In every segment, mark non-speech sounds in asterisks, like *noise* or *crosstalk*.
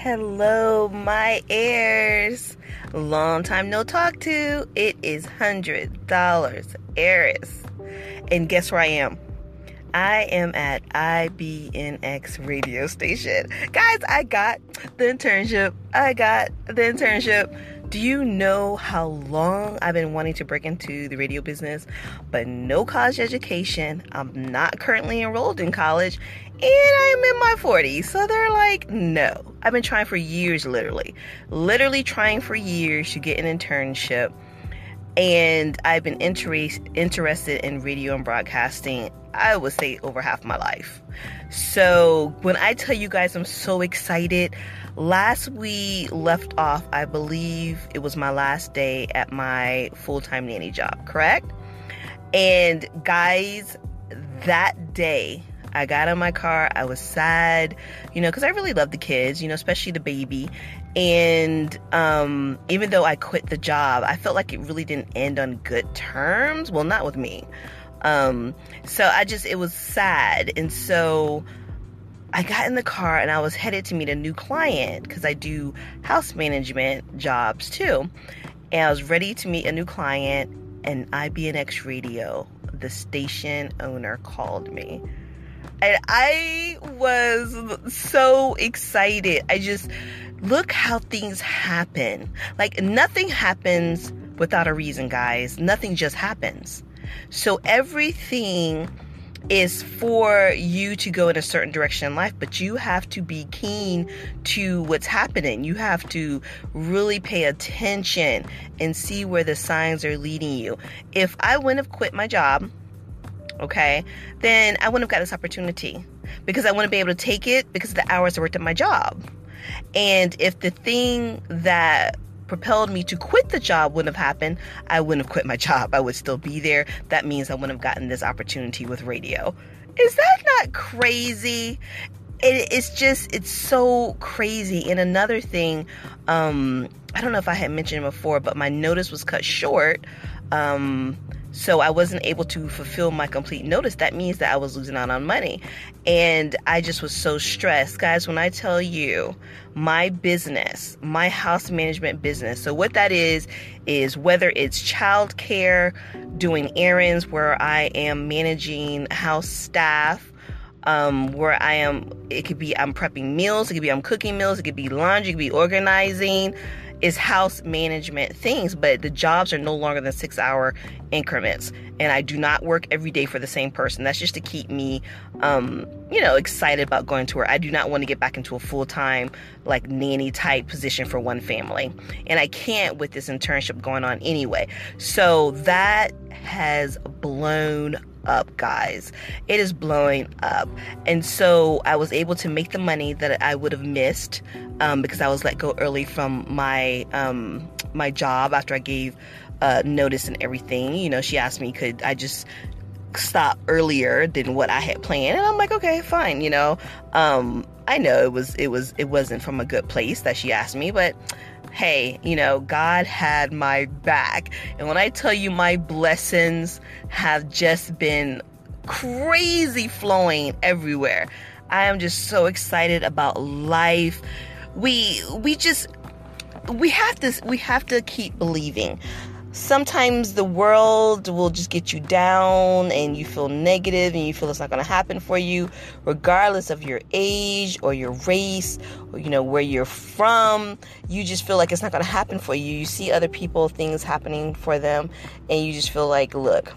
Hello, my heirs. Long time no talk to. It is hundred dollars, heiress. And guess where I am? I am at IBNX radio station. Guys, I got the internship. I got the internship. Do you know how long I've been wanting to break into the radio business, but no college education? I'm not currently enrolled in college, I'm in my 40s. So they're like, no. I've been trying for years, literally. Literally trying for years to get an internship. And I've been inter- interested in radio and broadcasting, I would say, over half my life. So when I tell you guys I'm so excited, last we left off, I believe it was my last day at my full time nanny job, correct? And guys, that day, I got in my car. I was sad, you know, because I really love the kids, you know, especially the baby. And um, even though I quit the job, I felt like it really didn't end on good terms. Well, not with me. Um, so I just, it was sad. And so I got in the car and I was headed to meet a new client because I do house management jobs too. And I was ready to meet a new client, and IBNX Radio, the station owner, called me. And I was so excited. I just, look how things happen. Like, nothing happens without a reason, guys. Nothing just happens. So, everything is for you to go in a certain direction in life, but you have to be keen to what's happening. You have to really pay attention and see where the signs are leading you. If I wouldn't have quit my job, okay, then I wouldn't have got this opportunity because I wouldn't be able to take it because of the hours I worked at my job. And if the thing that propelled me to quit the job wouldn't have happened, I wouldn't have quit my *laughs* job. I would still be there. That means I wouldn't have gotten this opportunity with radio. Is that not crazy? It, it's just, it's so crazy. And another thing, um, I don't know if I had mentioned before, but my notice was cut short. Um, so I wasn't able to fulfill my complete notice. That means that I was losing out on money. And I just was so stressed. Guys, when I tell you my business, my house management business, so what that is, is whether it's childcare, doing errands where I am managing house staff, um, where I am, it could be I'm prepping meals, it could be I'm cooking meals, it could be laundry, it could be organizing is house management things, but the jobs are no longer than six hour increments. And I do not work every day for the same person. That's just to keep me, um, you know, excited about going to work. I do not want to get back into a full time, like nanny type position for one family. And I can't with this internship going on anyway. So that has blown up, guys. It is blowing up. And so I was able to make the money that I would have missed um, because I was let go early from my um, my job after I gave uh, notice and everything. You know, she asked me, could I just stop earlier than what I had planned? And I'm like, okay, fine. You know, um, I know it was it was it wasn't from a good place that she asked me, but hey, you know, God had my back. And when I tell you my blessings have just been crazy flowing everywhere. I am just so excited about life. We we just we have to we have to keep believing sometimes the world will just get you down and you feel negative and you feel it's not going to happen for you regardless of your age or your race or you know where you're from you just feel like it's not going to happen for you you see other people things happening for them and you just feel like look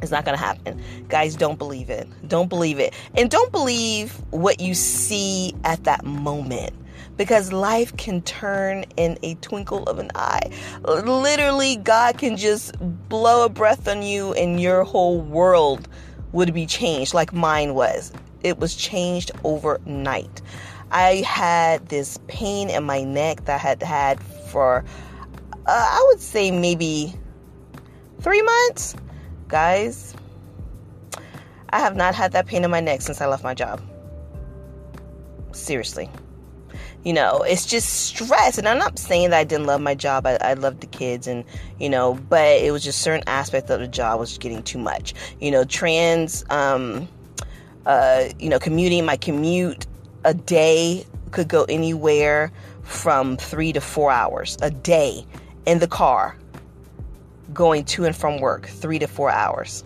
it's not going to happen. Guys, don't believe it. Don't believe it. And don't believe what you see at that moment because life can turn in a twinkle of an eye. Literally, God can just blow a breath on you and your whole world would be changed like mine was. It was changed overnight. I had this pain in my neck that I had had for, uh, I would say, maybe three months. Guys, I have not had that pain in my neck since I left my job. Seriously you know, it's just stress. And I'm not saying that I didn't love my job. I, I loved the kids and, you know, but it was just certain aspects of the job was getting too much. You know, trans, um, uh, you know, commuting, my commute a day could go anywhere from three to four hours a day in the car going to and from work, three to four hours.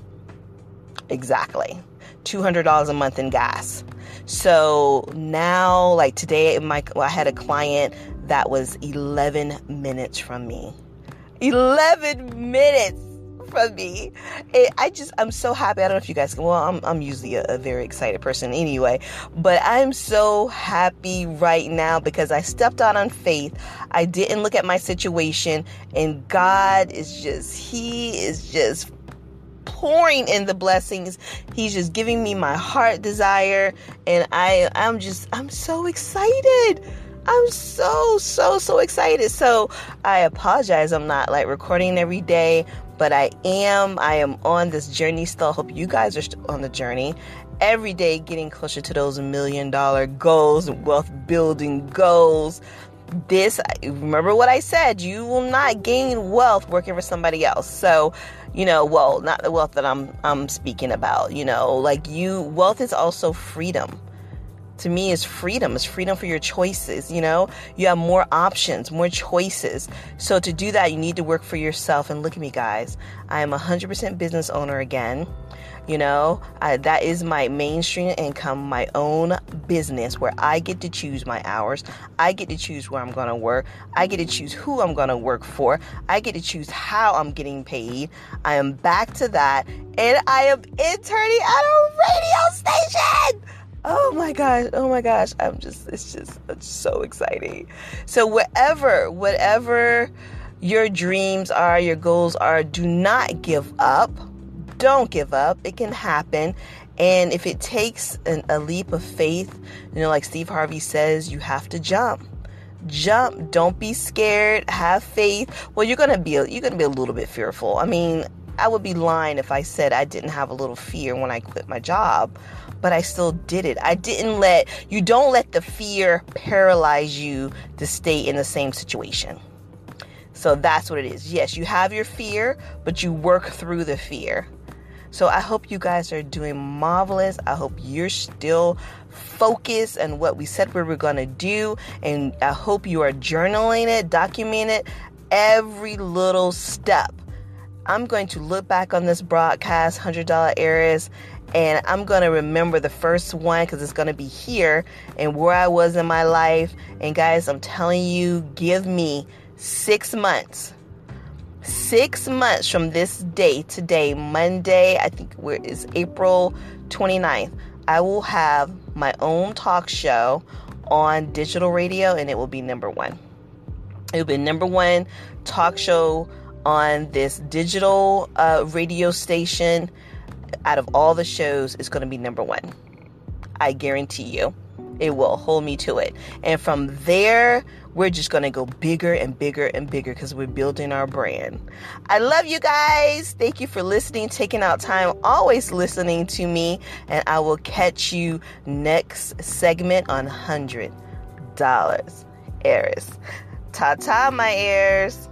Exactly. $200 a month in gas. So now, like today, my, well, I had a client that was 11 minutes from me. 11 minutes from me. It, I just, I'm so happy. I don't know if you guys can, well, I'm, I'm usually a, a very excited person anyway, but I'm so happy right now because I stepped out on faith. I didn't look at my situation, and God is just, He is just pouring in the blessings. He's just giving me my heart desire and I I'm just I'm so excited. I'm so so so excited. So I apologize I'm not like recording every day, but I am I am on this journey still. Hope you guys are on the journey. Every day getting closer to those million dollar goals, and wealth building goals this remember what I said, you will not gain wealth working for somebody else. So, you know, well, not the wealth that I'm I'm speaking about, you know, like you wealth is also freedom. To me is freedom. It's freedom for your choices, you know? You have more options, more choices. So to do that, you need to work for yourself and look at me guys. I am a 100% business owner again. You know, I, that is my mainstream income, my own business where I get to choose my hours. I get to choose where I'm going to work. I get to choose who I'm going to work for. I get to choose how I'm getting paid. I am back to that. And I am interning at a radio station. Oh my gosh, oh my gosh. I'm just, it's just it's so exciting. So, whatever, whatever your dreams are, your goals are, do not give up don't give up. It can happen. And if it takes an, a leap of faith, you know, like Steve Harvey says, you have to jump. Jump. Don't be scared. Have faith. Well, you're gonna be you're gonna be a little bit fearful. I mean, I would be lying if I said I didn't have a little fear when I quit my job, but I still did it. I didn't let you don't let the fear paralyze you to stay in the same situation. So that's what it is. Yes, you have your fear, but you work through the fear. So I hope you guys are doing marvelous. I hope you're still focused on what we said we were going to do. And I hope you are journaling it, documenting it, every little step. I'm going to look back on this broadcast, $100 Heiress, and I'm going to remember the first one because it's going to be here and where I was in my life. And guys, I'm telling you, give me six months. Six months from this day today monday i think where is april 29th i will have my own talk show on digital radio and it will be number one. It will be number one talk show on this digital uh, radio station out of all the shows it's going to be number one i guarantee you it will hold me to it and from there we're just going to go bigger and bigger and bigger because we're building our brand. I love you guys. Thank you for listening, taking out time, always listening to me. And I will catch you next segment on $100 Heiress. Ta ta, my heirs.